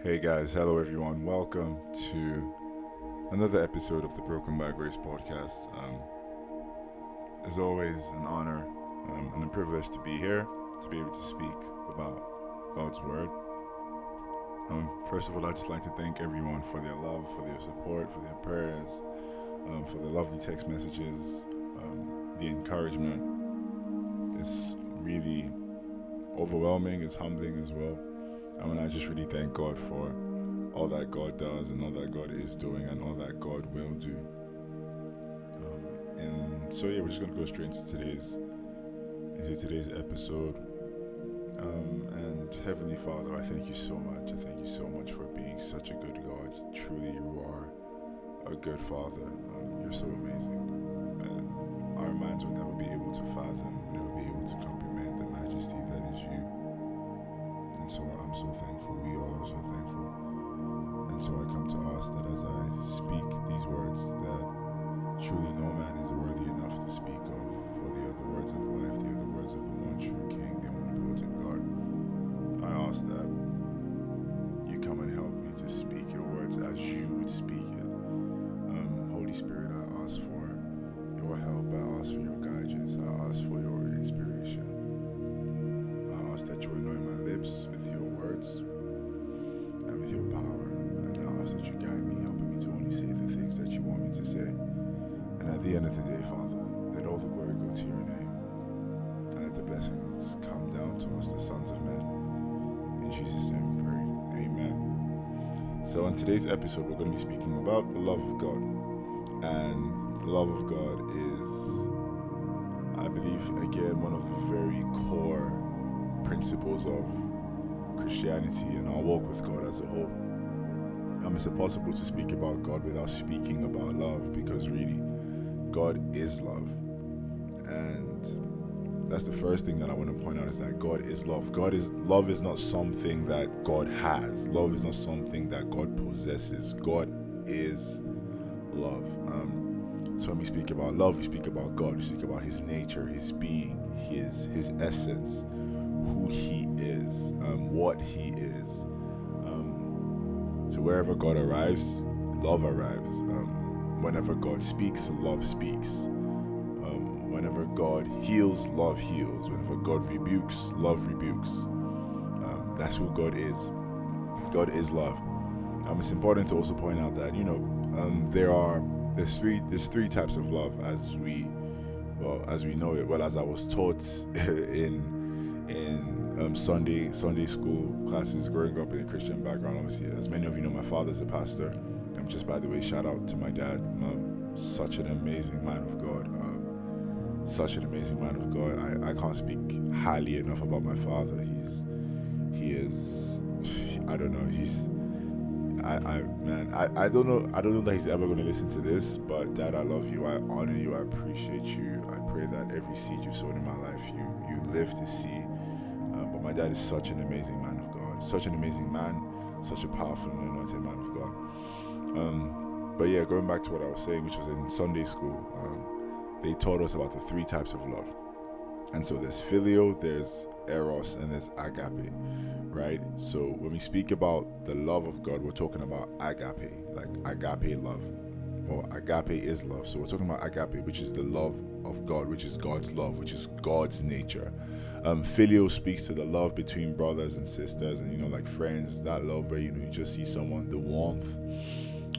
Hey guys, hello everyone. Welcome to another episode of the Broken by Grace podcast. Um, as always, an honor um, and a privilege to be here to be able to speak about God's Word. Um, first of all, I'd just like to thank everyone for their love, for their support, for their prayers, um, for the lovely text messages, um, the encouragement. It's really overwhelming, it's humbling as well. I mean, I just really thank God for all that God does and all that God is doing and all that God will do. Um, and so yeah, we're just gonna go straight into today's into today's episode. Um, and Heavenly Father, I thank you so much. I thank you so much for being such a good God. Truly, you are a good Father. Um, you're so amazing, and our minds will never be able to fathom, never be able to comprehend the majesty that is you. And so I'm so thankful. We all are so thankful. And so I come to ask that as I speak these words, that truly no man is worthy enough to speak of, for they are the words of life, they are the words of the one true King, the omnipotent God. I ask that you come and help me to speak your words as you would speak it. Um, Holy Spirit, I ask for your help, I ask for your guidance, I ask for your So, in today's episode, we're going to be speaking about the love of God. And the love of God is, I believe, again, one of the very core principles of Christianity and our walk with God as a whole. Um, it's impossible to speak about God without speaking about love because really, God is love. And that's the first thing that I want to point out is that God is love. God is love is not something that God has. Love is not something that God possesses. God is love. Um, so when we speak about love, we speak about God. We speak about His nature, His being, His His essence, who He is, um, what He is. Um, so wherever God arrives, love arrives. Um, whenever God speaks, love speaks. God heals, love heals. Whenever God rebukes, love rebukes. Um, that's who God is. God is love. Um, it's important to also point out that you know um, there are there's three there's three types of love as we well as we know it well as I was taught in in um, Sunday Sunday school classes growing up in a Christian background. Obviously, as many of you know, my father's a pastor. Um, just by the way, shout out to my dad. Um, such an amazing man of God. Um, such an amazing man of God. I, I can't speak highly enough about my father. He's he is I don't know. He's I, I man, I, I don't know I don't know that he's ever gonna listen to this, but dad I love you, I honor you, I appreciate you. I pray that every seed you sowed in my life you you live to see. Um, but my dad is such an amazing man of God, such an amazing man, such a powerful and anointed man of God. Um, but yeah, going back to what I was saying, which was in Sunday school, they taught us about the three types of love. And so there's filial, there's eros, and there's agape, right? So when we speak about the love of God, we're talking about agape, like agape love. Well, agape is love. So we're talking about agape, which is the love of God, which is God's love, which is God's nature. Um, filial speaks to the love between brothers and sisters, and you know, like friends. That love where you know you just see someone, the warmth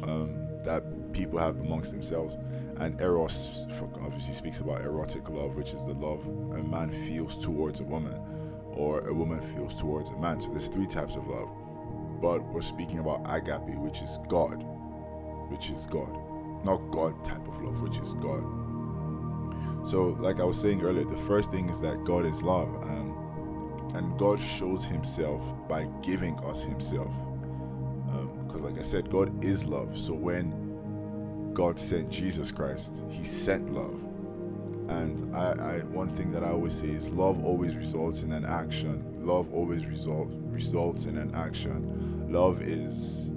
um, that people have amongst themselves. And eros obviously speaks about erotic love, which is the love a man feels towards a woman, or a woman feels towards a man. So there's three types of love, but we're speaking about agape, which is God, which is God, not God type of love, which is God. So, like I was saying earlier, the first thing is that God is love, um, and God shows Himself by giving us Himself. Because, um, like I said, God is love. So, when God sent Jesus Christ, He sent love. And I, I, one thing that I always say is love always results in an action. Love always result, results in an action. Love is,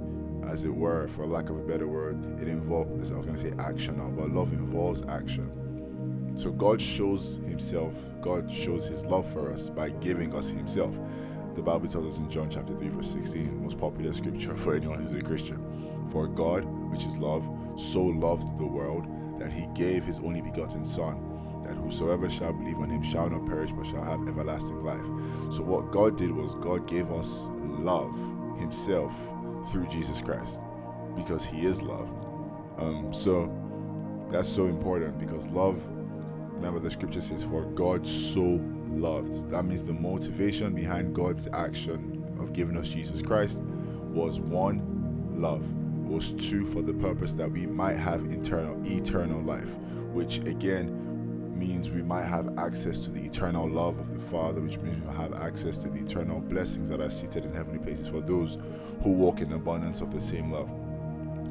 as it were, for lack of a better word, it involves. I was to say action now, but love involves action. So God shows Himself, God shows His love for us by giving us Himself. the Bible tells us in John chapter 3, verse 16, most popular scripture for anyone who's a Christian. For God, which is love, so loved the world that he gave his only begotten Son, that whosoever shall believe on him shall not perish but shall have everlasting life. So, what God did was God gave us love himself through Jesus Christ because he is love. Um, so, that's so important because love, remember the scripture says, For God so loved. That means the motivation behind God's action of giving us Jesus Christ was one, love, was two, for the purpose that we might have eternal, eternal life, which again means we might have access to the eternal love of the Father, which means we'll have access to the eternal blessings that are seated in heavenly places for those who walk in abundance of the same love.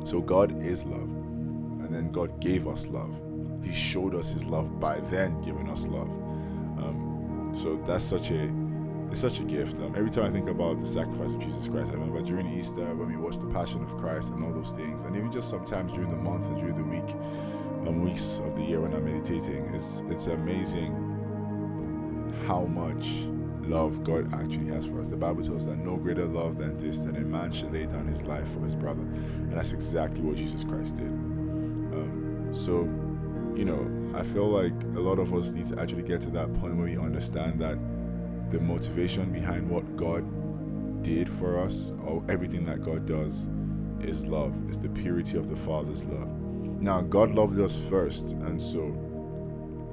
So God is love, and then God gave us love. He showed us His love by then giving us love. Um, so that's such a it's such a gift. Um, every time I think about the sacrifice of Jesus Christ, I remember during Easter when we watched the Passion of Christ and all those things, and even just sometimes during the month and during the week, um, weeks of the year when I'm meditating, it's it's amazing how much love God actually has for us. The Bible tells us that no greater love than this, that a man should lay down his life for his brother, and that's exactly what Jesus Christ did. Um, so, you know, I feel like a lot of us need to actually get to that point where we understand that the motivation behind what God did for us, or everything that God does, is love. It's the purity of the Father's love. Now, God loved us first, and so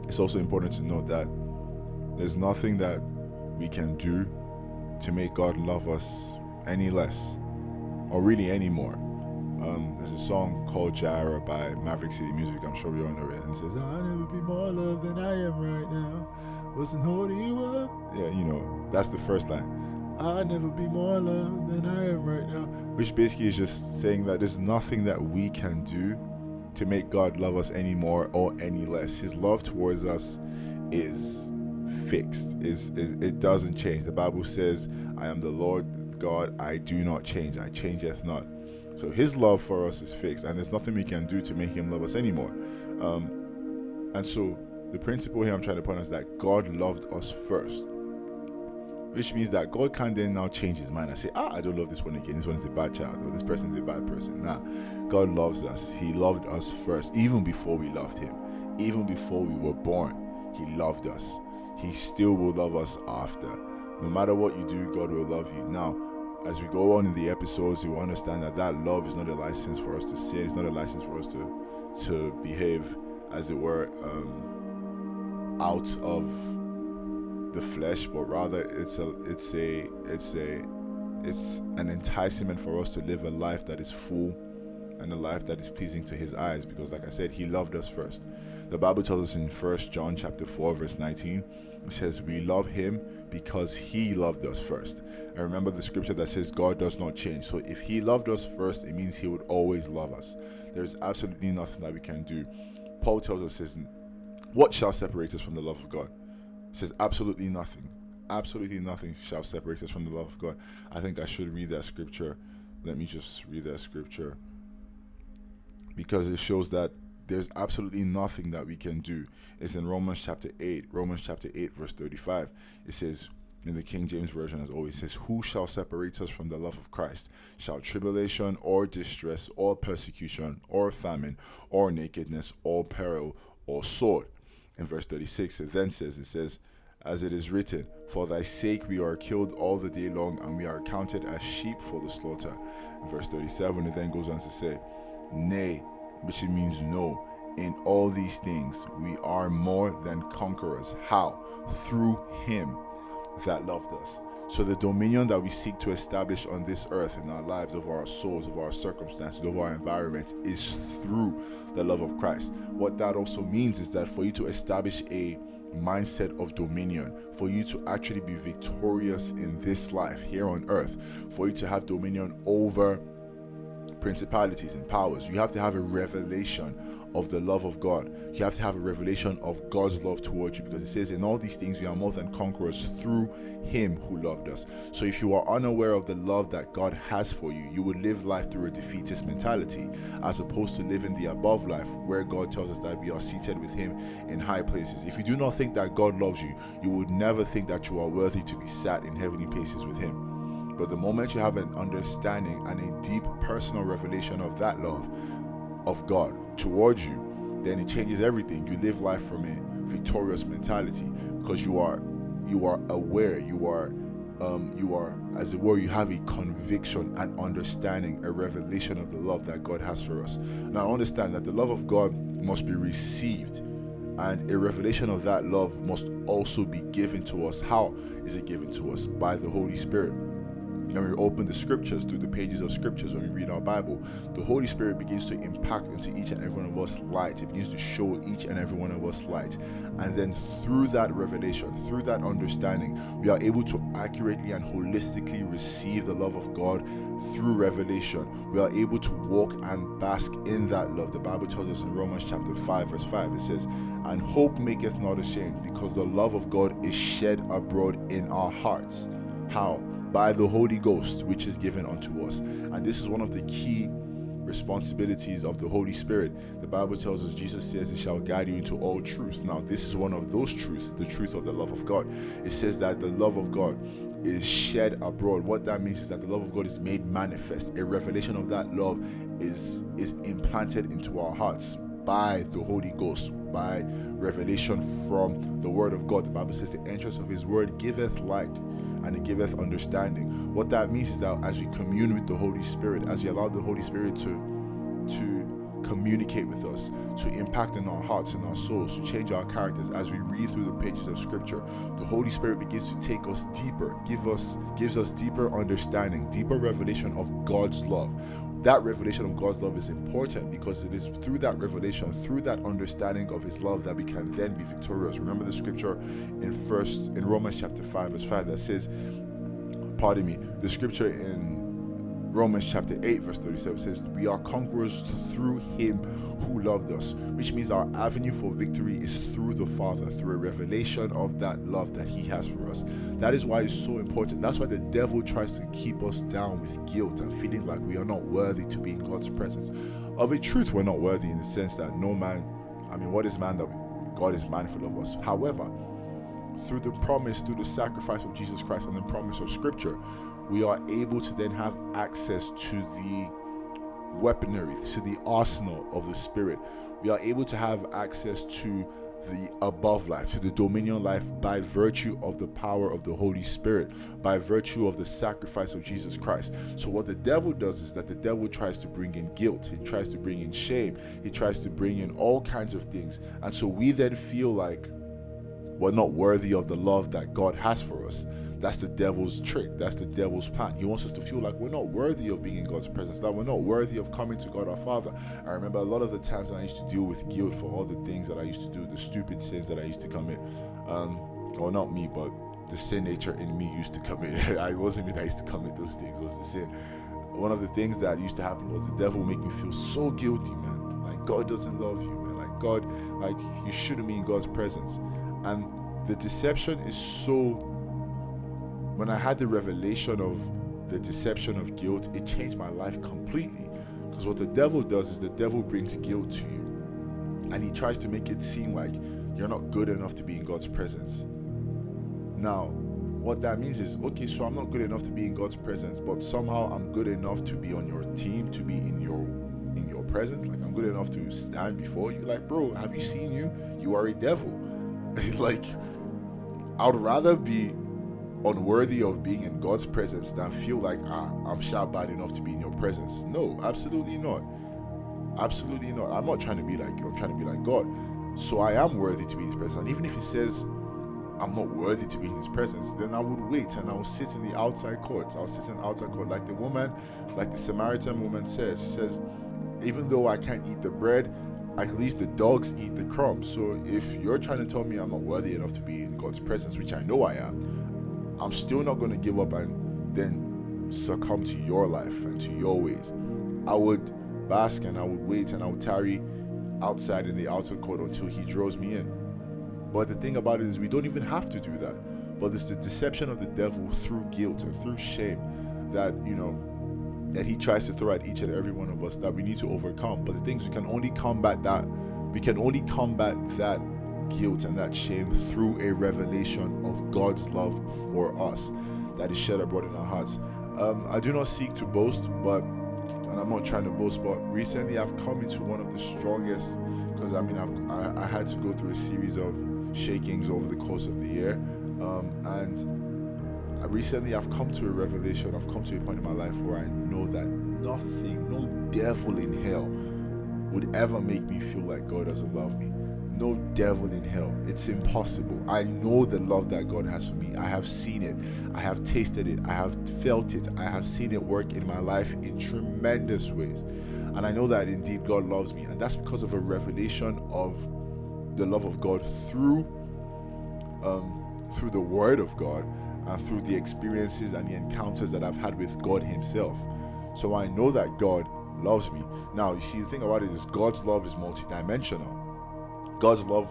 it's also important to note that there's nothing that we can do to make God love us any less, or really any more. Um, there's a song called Jireh by Maverick City Music. I'm sure we all know it. And it says, I'll never be more loved than I am right now. Wasn't holding you up. Yeah, you know, that's the first line. I'll never be more loved than I am right now. Which basically is just saying that there's nothing that we can do to make God love us any more or any less. His love towards us is fixed. Is it, it doesn't change. The Bible says, I am the Lord God, I do not change. I changeth not. So his love for us is fixed, and there's nothing we can do to make him love us anymore. Um, and so the principle here I'm trying to point out is that God loved us first. Which means that God can't then now change his mind and say, ah, I don't love this one again. This one is a bad child, or this person is a bad person. Nah, God loves us. He loved us first, even before we loved him. Even before we were born, he loved us. He still will love us after. No matter what you do, God will love you. Now, as we go on in the episodes, you will understand that that love is not a license for us to sin. It's not a license for us to to behave, as it were, um, out of the flesh, but rather it's a it's a it's a it's an enticement for us to live a life that is full and a life that is pleasing to his eyes because like i said he loved us first. The bible tells us in First john chapter 4 verse 19 it says we love him because he loved us first. And remember the scripture that says god does not change. So if he loved us first it means he would always love us. There's absolutely nothing that we can do. Paul tells us says what shall separate us from the love of god it says absolutely nothing absolutely nothing shall separate us from the love of god i think i should read that scripture let me just read that scripture because it shows that there's absolutely nothing that we can do. It's in Romans chapter 8, Romans chapter 8, verse 35. It says, in the King James Version, as always, says, Who shall separate us from the love of Christ? Shall tribulation or distress or persecution or famine or nakedness or peril or sword? In verse 36, it then says, It says, As it is written, For thy sake we are killed all the day long, and we are counted as sheep for the slaughter. In verse 37, it then goes on to say, Nay, which means no. In all these things, we are more than conquerors. How? Through Him that loved us. So, the dominion that we seek to establish on this earth in our lives, over our souls, over our circumstances, over our environment, is through the love of Christ. What that also means is that for you to establish a mindset of dominion, for you to actually be victorious in this life here on earth, for you to have dominion over principalities and powers. You have to have a revelation of the love of God. You have to have a revelation of God's love towards you because it says, In all these things, we are more than conquerors through Him who loved us. So if you are unaware of the love that God has for you, you would live life through a defeatist mentality as opposed to living the above life where God tells us that we are seated with Him in high places. If you do not think that God loves you, you would never think that you are worthy to be sat in heavenly places with Him. But the moment you have an understanding and a deep personal revelation of that love of God towards you, then it changes everything. You live life from a victorious mentality because you are you are aware, you are um, you are, as it were, you have a conviction and understanding, a revelation of the love that God has for us. Now, understand that the love of God must be received, and a revelation of that love must also be given to us. How is it given to us? By the Holy Spirit when we open the scriptures through the pages of scriptures when we read our bible the holy spirit begins to impact into each and every one of us light. It begins to show each and every one of us light. And then through that revelation through that understanding we are able to accurately and holistically receive the love of god through revelation. We are able to walk and bask in that love. The bible tells us in romans chapter 5 verse 5 it says and hope maketh not ashamed because the love of god is shed abroad in our hearts. How by the Holy Ghost, which is given unto us. And this is one of the key responsibilities of the Holy Spirit. The Bible tells us, Jesus says, It shall guide you into all truth. Now, this is one of those truths, the truth of the love of God. It says that the love of God is shed abroad. What that means is that the love of God is made manifest. A revelation of that love is, is implanted into our hearts by the Holy Ghost, by revelation from the Word of God. The Bible says, The entrance of His Word giveth light and it giveth understanding. What that means is that as we commune with the Holy Spirit, as we allow the Holy Spirit to to communicate with us, to impact in our hearts and our souls, to change our characters as we read through the pages of scripture, the Holy Spirit begins to take us deeper, give us gives us deeper understanding, deeper revelation of God's love that revelation of God's love is important because it is through that revelation, through that understanding of His love, that we can then be victorious. Remember the scripture in First in Romans chapter five, verse five, that says, "Pardon me." The scripture in Romans chapter 8, verse 37 says, We are conquerors through him who loved us, which means our avenue for victory is through the Father, through a revelation of that love that he has for us. That is why it's so important. That's why the devil tries to keep us down with guilt and feeling like we are not worthy to be in God's presence. Of a truth, we're not worthy in the sense that no man, I mean, what is man that God is mindful of us? However, through the promise, through the sacrifice of Jesus Christ and the promise of Scripture, we are able to then have access to the weaponry, to the arsenal of the Spirit. We are able to have access to the above life, to the dominion life by virtue of the power of the Holy Spirit, by virtue of the sacrifice of Jesus Christ. So, what the devil does is that the devil tries to bring in guilt, he tries to bring in shame, he tries to bring in all kinds of things. And so, we then feel like we're not worthy of the love that God has for us. That's the devil's trick. That's the devil's plan. He wants us to feel like we're not worthy of being in God's presence, that we're not worthy of coming to God our Father. I remember a lot of the times I used to deal with guilt for all the things that I used to do, the stupid sins that I used to commit. Um, well, not me, but the sin nature in me used to commit. I wasn't me that used to commit those things. It was the sin. One of the things that used to happen was the devil make me feel so guilty, man. Like God doesn't love you, man. Like God, like you shouldn't be in God's presence. And the deception is so when I had the revelation of the deception of guilt, it changed my life completely. Because what the devil does is the devil brings guilt to you. And he tries to make it seem like you're not good enough to be in God's presence. Now, what that means is okay, so I'm not good enough to be in God's presence, but somehow I'm good enough to be on your team, to be in your in your presence. Like I'm good enough to stand before you. Like, bro, have you seen you? You are a devil. like, I'd rather be unworthy of being in God's presence than feel like ah, I'm sharp bad enough to be in your presence. No, absolutely not. Absolutely not. I'm not trying to be like you. I'm trying to be like God. So I am worthy to be in His presence. And even if He says I'm not worthy to be in His presence, then I would wait and I will sit in the outside court. I'll sit in the outside court, like the woman, like the Samaritan woman says. She says, even though I can't eat the bread, at least the dogs eat the crumbs. So if you're trying to tell me I'm not worthy enough to be in God's presence, which I know I am, I'm still not going to give up and then succumb to your life and to your ways. I would bask and I would wait and I would tarry outside in the outer court until he draws me in. But the thing about it is, we don't even have to do that. But it's the deception of the devil through guilt and through shame that, you know, that he tries to throw at each and every one of us that we need to overcome. But the things we can only combat that, we can only combat that guilt and that shame through a revelation of God's love for us that is shed abroad in our hearts. Um, I do not seek to boast, but and I'm not trying to boast, but recently I've come into one of the strongest because I mean I've I, I, had to go through a series of shakings over the course of the year, um, and recently I've come to a revelation. I've come to a point in my life where I know that nothing, no devil in hell, would ever make me feel like God doesn't love me no devil in hell. It's impossible. I know the love that God has for me. I have seen it. I have tasted it. I have felt it. I have seen it work in my life in tremendous ways. And I know that indeed God loves me. And that's because of a revelation of the love of God through um, through the word of God and through the experiences and the encounters that I've had with God Himself. So I know that God loves me. Now, you see, the thing about it is God's love is multidimensional. God's love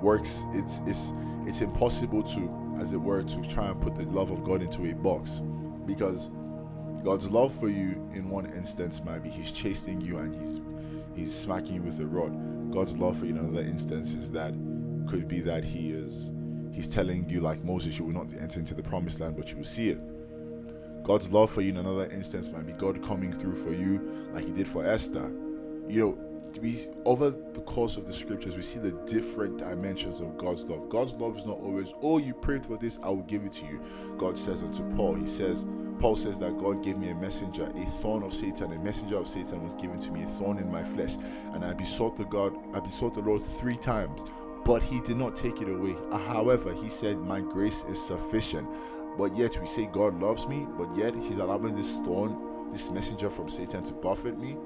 works. It's it's it's impossible to, as it were, to try and put the love of God into a box, because God's love for you in one instance might be He's chasing you and He's He's smacking you with a rod. God's love for you in another instance is that could be that He is He's telling you like Moses, you will not enter into the promised land, but you will see it. God's love for you in another instance might be God coming through for you like He did for Esther. You know, we over the course of the scriptures we see the different dimensions of God's love. God's love is not always, oh, you prayed for this, I will give it to you. God says unto Paul, He says, Paul says that God gave me a messenger, a thorn of Satan, a messenger of Satan was given to me, a thorn in my flesh, and I besought the God, I besought the Lord three times, but He did not take it away. Uh, however, He said, My grace is sufficient. But yet we say God loves me, but yet He's allowing this thorn, this messenger from Satan to buffet me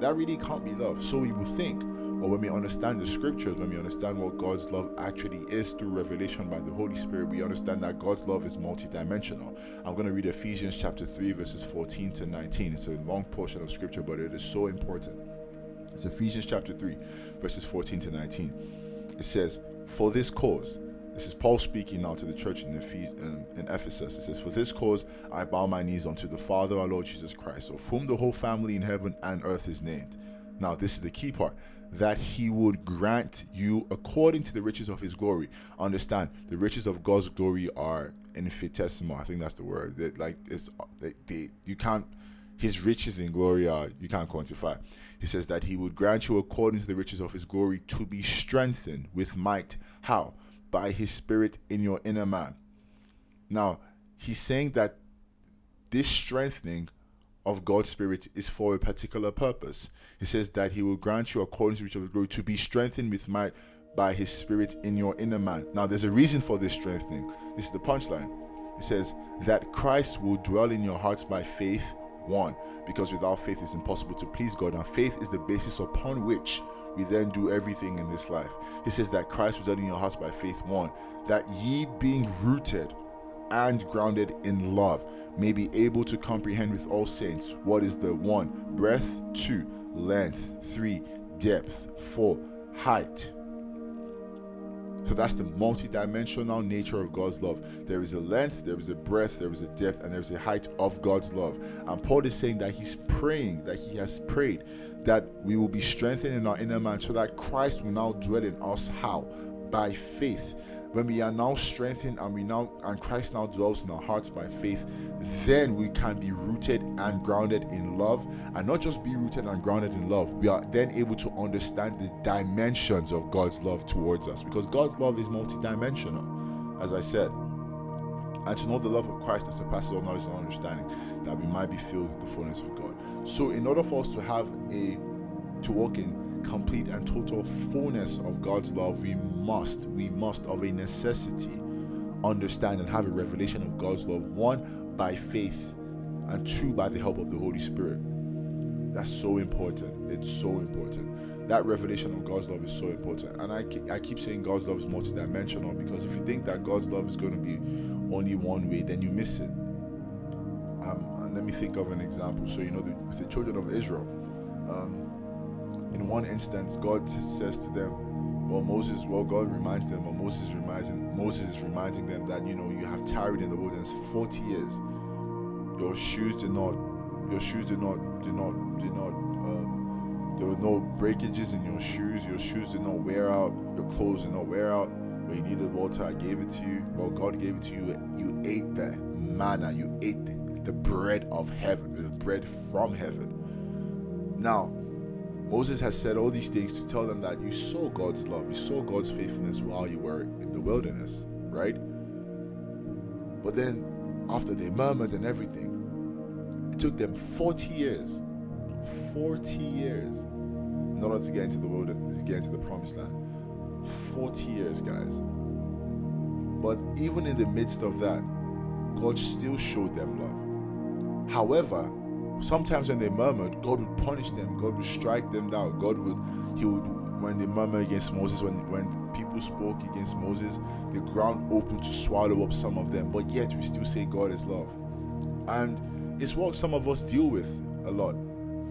that really can't be love. So we will think. But when we understand the scriptures, when we understand what God's love actually is through revelation by the Holy Spirit, we understand that God's love is multidimensional. I'm going to read Ephesians chapter 3, verses 14 to 19. It's a long portion of scripture, but it is so important. It's Ephesians chapter 3, verses 14 to 19. It says, For this cause, this is Paul speaking now to the church in, um, in, Ephesus. It says, For this cause I bow my knees unto the Father, our Lord Jesus Christ, of whom the whole family in heaven and earth is named. Now, this is the key part that he would grant you according to the riches of his glory. Understand, the riches of God's glory are infinitesimal. I think that's the word. That like it's they, they you can't his riches in glory are you can't quantify. He says that he would grant you according to the riches of his glory to be strengthened with might. How? By his spirit in your inner man. Now, he's saying that this strengthening of God's spirit is for a particular purpose. He says that he will grant you according to his glory to be strengthened with might by his spirit in your inner man. Now, there's a reason for this strengthening. This is the punchline. It says that Christ will dwell in your hearts by faith, one, because without faith it's impossible to please God, and faith is the basis upon which we then do everything in this life. He says that Christ was done in your hearts by faith, one, that ye being rooted and grounded in love may be able to comprehend with all saints what is the one breadth, two, length, three, depth, four, height. So that's the multidimensional nature of God's love. There is a length, there is a breadth, there is a depth, and there is a height of God's love. And Paul is saying that he's praying, that he has prayed that we will be strengthened in our inner man so that Christ will now dwell in us. How? By faith. When we are now strengthened and we now and Christ now dwells in our hearts by faith, then we can be rooted and grounded in love. And not just be rooted and grounded in love, we are then able to understand the dimensions of God's love towards us. Because God's love is multidimensional, as I said and to know the love of Christ that surpasses all knowledge and understanding, that we might be filled with the fullness of God. So, in order for us to have a to walk in complete and total fullness of God's love, we must, we must of a necessity understand and have a revelation of God's love. One by faith, and two by the help of the Holy Spirit. That's so important. It's so important. That revelation of God's love is so important. And I, I keep saying God's love is multidimensional because if you think that God's love is going to be only one way, then you miss it. Um, let me think of an example. So, you know, the, with the children of Israel, um, in one instance, God says to them, well, Moses, well, God reminds them, or Moses reminds them, Moses is reminding them that you know you have tarried in the wilderness 40 years. Your shoes did not, your shoes did not, did not, did not. Um, there were no breakages in your shoes. Your shoes did not wear out. Your clothes did not wear out. When you needed water, I gave it to you. Well, God gave it to you. You ate the manna. You ate the bread of heaven, the bread from heaven. Now, Moses has said all these things to tell them that you saw God's love, you saw God's faithfulness while you were in the wilderness, right? But then, after they murmured and everything, it took them 40 years, 40 years, in order to get into the wilderness, get into the promised land. 40 years, guys. But even in the midst of that, God still showed them love. However, sometimes when they murmured, God would punish them. God would strike them down. God would, He would, when they murmured against Moses, when when people spoke against Moses, the ground opened to swallow up some of them. But yet we still say God is love, and it's what some of us deal with a lot.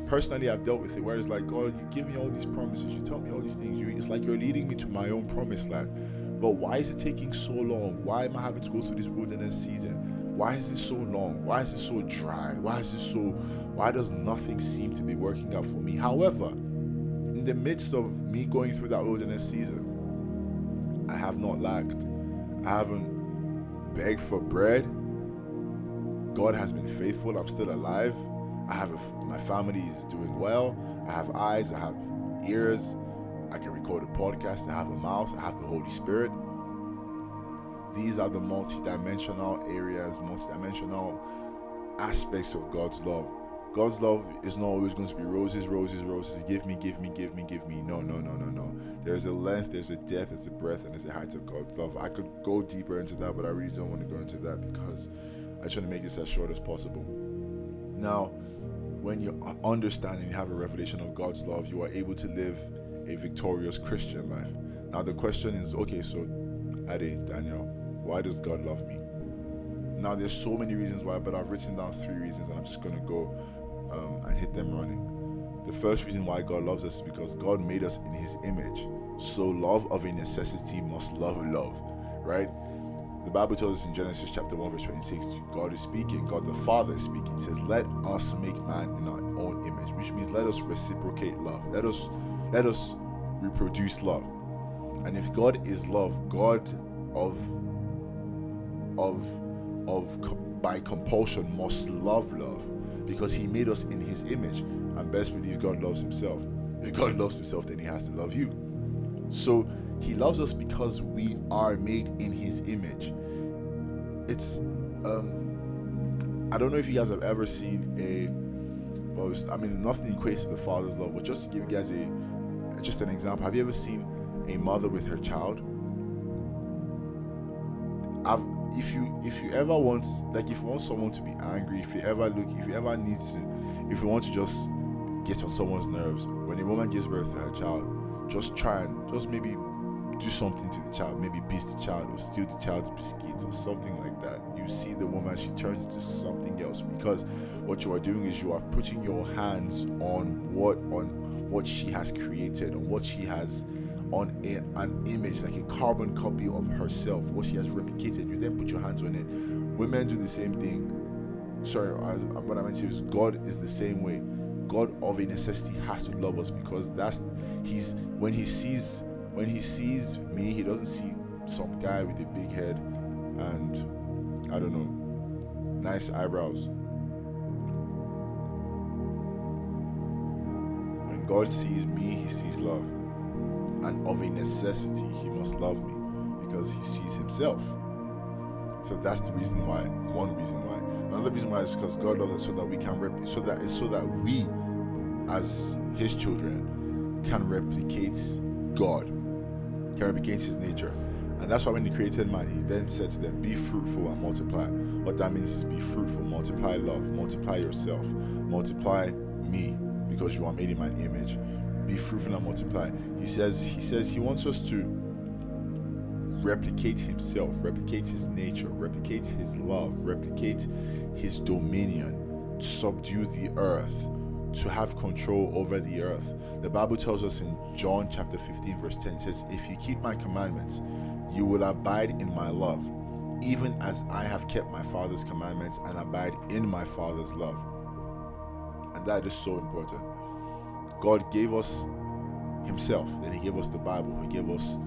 Personally, I've dealt with it where it's like, God, you give me all these promises, you tell me all these things. You, it's like you're leading me to my own promised land. But why is it taking so long? Why am I having to go through this wilderness season? Why is this so long? Why is it so dry? Why is this so why does nothing seem to be working out for me? However, in the midst of me going through that wilderness season, I have not lacked. I haven't begged for bread. God has been faithful. I'm still alive. I have a, my family is doing well. I have eyes. I have ears. I can record a podcast. I have a mouth. I have the Holy Spirit. These are the multi-dimensional areas, multi-dimensional aspects of God's love. God's love is not always going to be roses, roses, roses. Give me, give me, give me, give me. No, no, no, no, no. There's a length, there's a depth, there's a breadth, and there's a height of God's love. I could go deeper into that, but I really don't want to go into that because I try to make this as short as possible. Now, when you understand and you have a revelation of God's love, you are able to live a victorious Christian life. Now, the question is okay, so Ade, Daniel, why does God love me? Now, there's so many reasons why, but I've written down three reasons, and I'm just going to go um, and hit them running. The first reason why God loves us is because God made us in His image. So, love of a necessity must love love, right? The Bible tells us in Genesis chapter 1, verse 26, God is speaking, God the Father is speaking. It says, Let us make man in our own image, which means let us reciprocate love. Let us let us reproduce love. And if God is love, God of of of by compulsion must love love because he made us in his image and best believe god loves himself. If god loves himself then he has to love you. So he loves us because we are made in his image. It's um i don't know if you guys have ever seen a well i mean nothing equates to the father's love but just to give you guys a just an example have you ever seen a mother with her child I've if you if you ever want like if you want someone to be angry, if you ever look, if you ever need to, if you want to just get on someone's nerves, when a woman gives birth to her child, just try and just maybe do something to the child, maybe beat the child or steal the child's biscuits or something like that. You see the woman, she turns into something else because what you are doing is you are putting your hands on what on what she has created, on what she has on a, an image, like a carbon copy of herself, what she has replicated. You then put your hands on it. Women do the same thing. Sorry, I, what I meant to say is God is the same way. God of a necessity has to love us because that's he's when he sees when he sees me, he doesn't see some guy with a big head and I don't know, nice eyebrows. When God sees me, he sees love and of a necessity he must love me because he sees himself. So that's the reason why. One reason why. Another reason why is because God loves us so that we can rep- so that so that we, as His children, can replicate God, can replicate His nature, and that's why when He created man, He then said to them, "Be fruitful and multiply." What that means is be fruitful, multiply love, multiply yourself, multiply me, because you are made in my image be fruitful and multiply. He says he says he wants us to replicate himself, replicate his nature, replicate his love, replicate his dominion, subdue the earth, to have control over the earth. The Bible tells us in John chapter 15, verse 10, it says, If you keep my commandments, you will abide in my love, even as I have kept my Father's commandments and abide in my Father's love. And that is so important. God gave us Himself, then He gave us the Bible, He gave us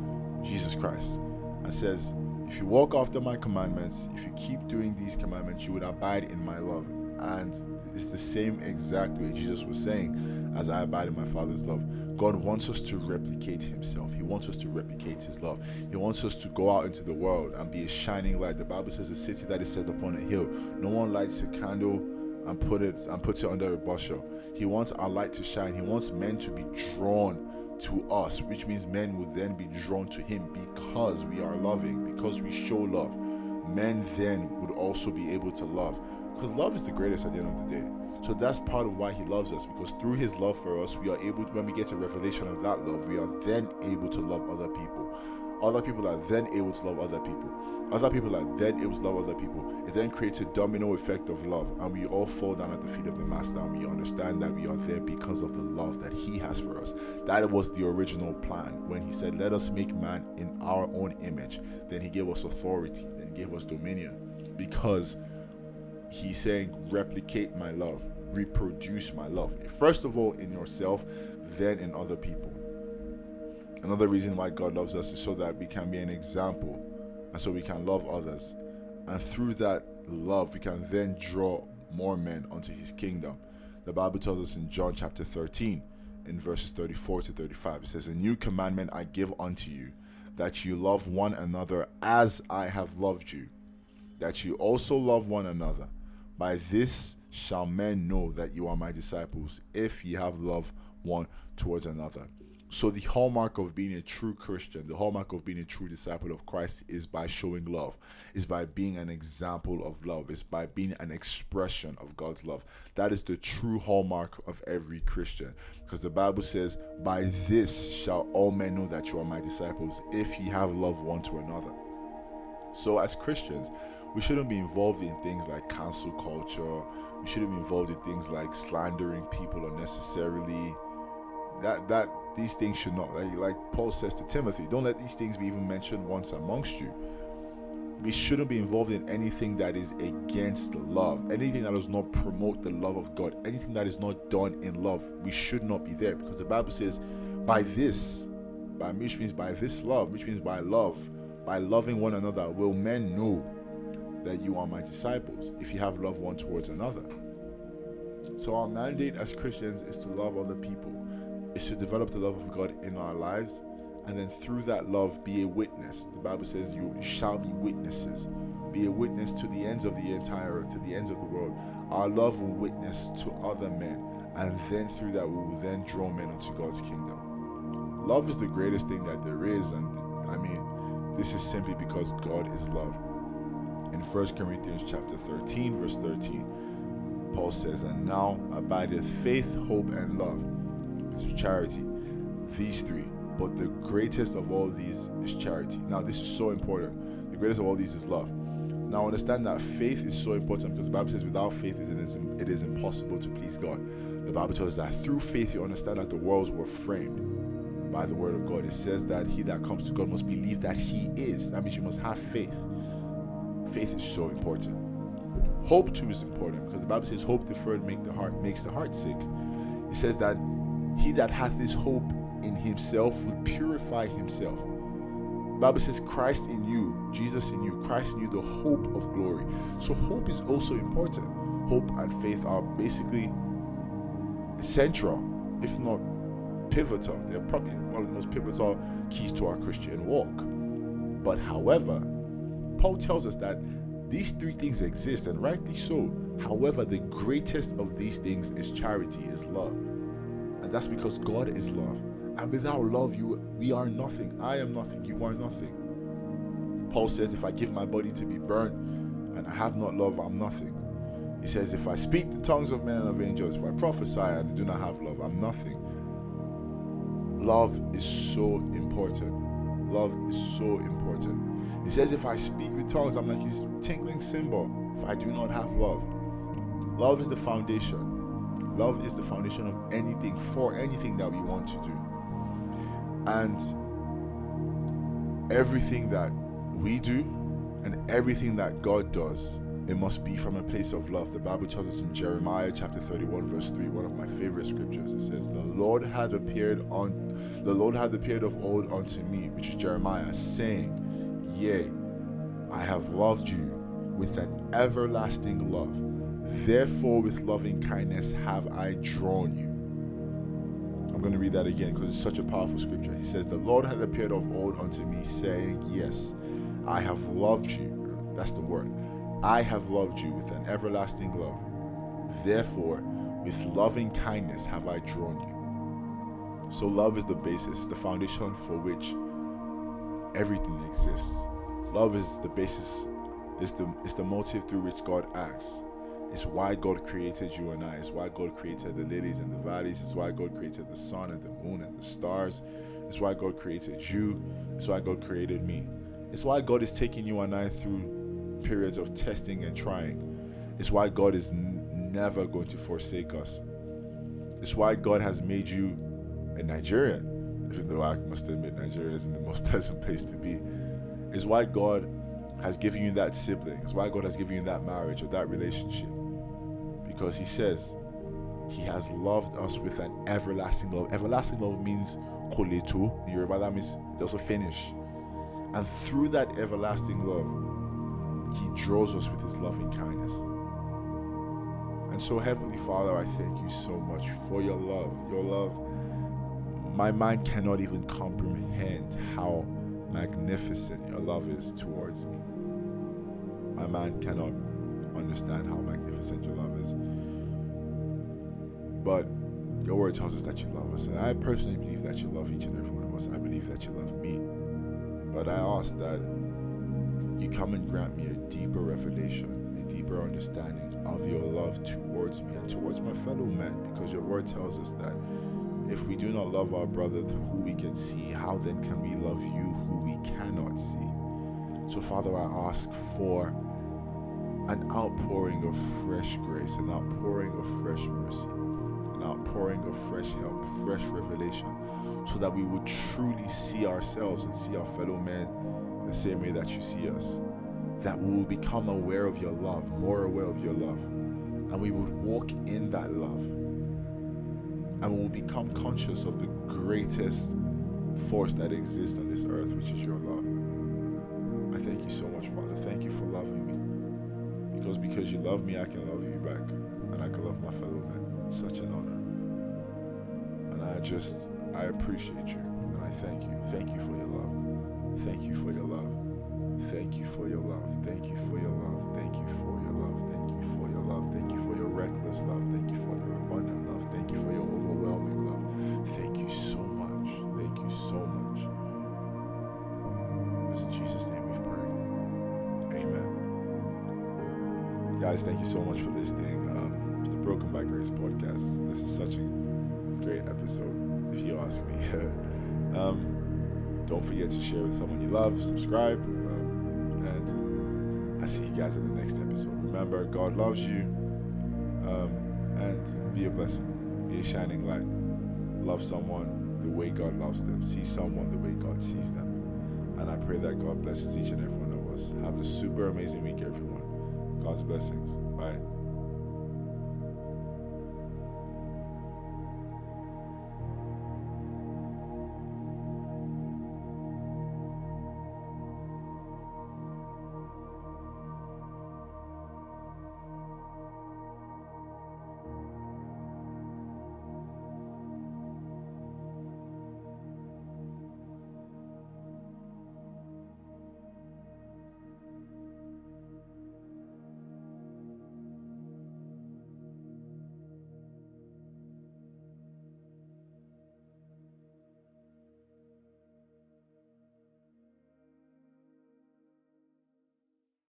Jesus Christ, and says, If you walk after my commandments, if you keep doing these commandments, you would abide in my love. And it's the same exact way Jesus was saying, as I abide in my Father's love. God wants us to replicate Himself. He wants us to replicate His love. He wants us to go out into the world and be a shining light. The Bible says, "A city that is set upon a hill, no one lights a candle and put it and puts it under a bushel." He wants our light to shine. He wants men to be drawn to us, which means men will then be drawn to Him because we are loving, because we show love. Men then would also be able to love because love is the greatest at the end of the day. So that's part of why he loves us because through his love for us, we are able, to, when we get a revelation of that love, we are then able to love other people. Other people are then able to love other people. Other people are then it was love other people. It then creates a domino effect of love, and we all fall down at the feet of the Master, and we understand that we are there because of the love that He has for us. That was the original plan when He said, Let us make man in our own image. Then He gave us authority, then He gave us dominion because he's saying replicate my love reproduce my love first of all in yourself then in other people another reason why god loves us is so that we can be an example and so we can love others. And through that love we can then draw more men onto his kingdom. The bible tells us in john chapter 13 in verses 34 to 35 it says a new commandment i give unto you that you love one another as i have loved you that you also love one another. By this shall men know that you are my disciples, if ye have love one towards another. So, the hallmark of being a true Christian, the hallmark of being a true disciple of Christ is by showing love, is by being an example of love, is by being an expression of God's love. That is the true hallmark of every Christian. Because the Bible says, By this shall all men know that you are my disciples, if ye have love one to another. So, as Christians, we shouldn't be involved in things like cancel culture. We shouldn't be involved in things like slandering people unnecessarily. That that these things should not like, like Paul says to Timothy, don't let these things be even mentioned once amongst you. We shouldn't be involved in anything that is against love, anything that does not promote the love of God, anything that is not done in love. We should not be there because the Bible says, by this, by which means by this love, which means by love, by loving one another, will men know that you are my disciples if you have love one towards another. So, our mandate as Christians is to love other people, is to develop the love of God in our lives, and then through that love, be a witness. The Bible says, You shall be witnesses. Be a witness to the ends of the entire earth, to the ends of the world. Our love will witness to other men, and then through that, we will then draw men unto God's kingdom. Love is the greatest thing that there is, and I mean, this is simply because God is love in 1 Corinthians chapter 13, verse 13, Paul says, And now abideth faith, hope, and love, is charity. These three. But the greatest of all these is charity. Now, this is so important. The greatest of all these is love. Now, understand that faith is so important because the Bible says, without faith, it is, it is impossible to please God. The Bible tells us that through faith, you understand that the worlds were framed by the word of God. It says that he that comes to God must believe that he is. That means you must have faith faith is so important. Hope too is important because the Bible says hope deferred make the heart makes the heart sick. It says that he that hath this hope in himself will purify himself. The Bible says Christ in you, Jesus in you, Christ in you, the hope of glory. So hope is also important. Hope and faith are basically central, if not pivotal. They're probably one of the most pivotal keys to our Christian walk. But however, Paul tells us that these three things exist, and rightly so. However, the greatest of these things is charity, is love. And that's because God is love. And without love, you we are nothing. I am nothing, you are nothing. Paul says, If I give my body to be burned and I have not love, I'm nothing. He says, If I speak the tongues of men and of angels, if I prophesy and do not have love, I'm nothing. Love is so important. Love is so important. He says, If I speak with tongues, I'm like his tinkling cymbal if I do not have love. Love is the foundation. Love is the foundation of anything, for anything that we want to do. And everything that we do and everything that God does, it must be from a place of love. The Bible tells us in Jeremiah chapter 31, verse 3, one of my favorite scriptures. It says, The Lord had appeared on the Lord had appeared of old unto me, which is Jeremiah, saying, Yea, I have loved you with an everlasting love. Therefore, with loving kindness have I drawn you. I'm going to read that again because it's such a powerful scripture. He says, The Lord had appeared of old unto me, saying, Yes, I have loved you. That's the word. I have loved you with an everlasting love. Therefore, with loving kindness have I drawn you. So, love is the basis, the foundation for which everything exists. Love is the basis, is the, is the motive through which God acts. It's why God created you and I. It's why God created the lilies and the valleys. It's why God created the sun and the moon and the stars. It's why God created you. It's why God created me. It's why God is taking you and I through periods of testing and trying. It's why God is n- never going to forsake us. It's why God has made you a Nigerian, even though I must admit Nigeria isn't the most pleasant place to be. It's why God has given you that sibling. It's why God has given you that marriage or that relationship because he says he has loved us with an everlasting love. Everlasting love means koletu in Yoruba, that means it doesn't finish. And through that everlasting love, he draws us with his loving kindness. And so, Heavenly Father, I thank you so much for your love. Your love, my mind cannot even comprehend how magnificent your love is towards me. My mind cannot understand how magnificent your love is. But your word tells us that you love us. And I personally believe that you love each and every one of us. I believe that you love me. But I ask that you come and grant me a deeper revelation, a deeper understanding of your love towards me and towards my fellow men. Because your word tells us that if we do not love our brother who we can see, how then can we love you who we cannot see? So, Father, I ask for an outpouring of fresh grace, an outpouring of fresh mercy, an outpouring of fresh help, fresh revelation, so that we would truly see ourselves and see our fellow men the same way that you see us. That we will become aware of your love, more aware of your love, and we would walk in that love. And we will become conscious of the greatest force that exists on this earth, which is your love. I thank you so much, Father. Thank you for loving. Because because you love me, I can love you back. And I can love my fellow men. Such an honor. And I just, I appreciate you. And I thank you. Thank you for your love. Thank you for your love. Thank you for your love. Thank you for your love. Thank you for your love. Thank you for your love. Thank you for your reckless love. Thank you for your abundant love. Thank you for your overwhelming love. Thank you so much. Thank you so much. Guys, thank you so much for listening. Um, it's the Broken by Grace podcast. This is such a great episode, if you ask me. um, don't forget to share with someone you love, subscribe, um, and I'll see you guys in the next episode. Remember, God loves you, um, and be a blessing, be a shining light. Love someone the way God loves them, see someone the way God sees them. And I pray that God blesses each and every one of us. Have a super amazing week, everyone. God's blessings. Bye.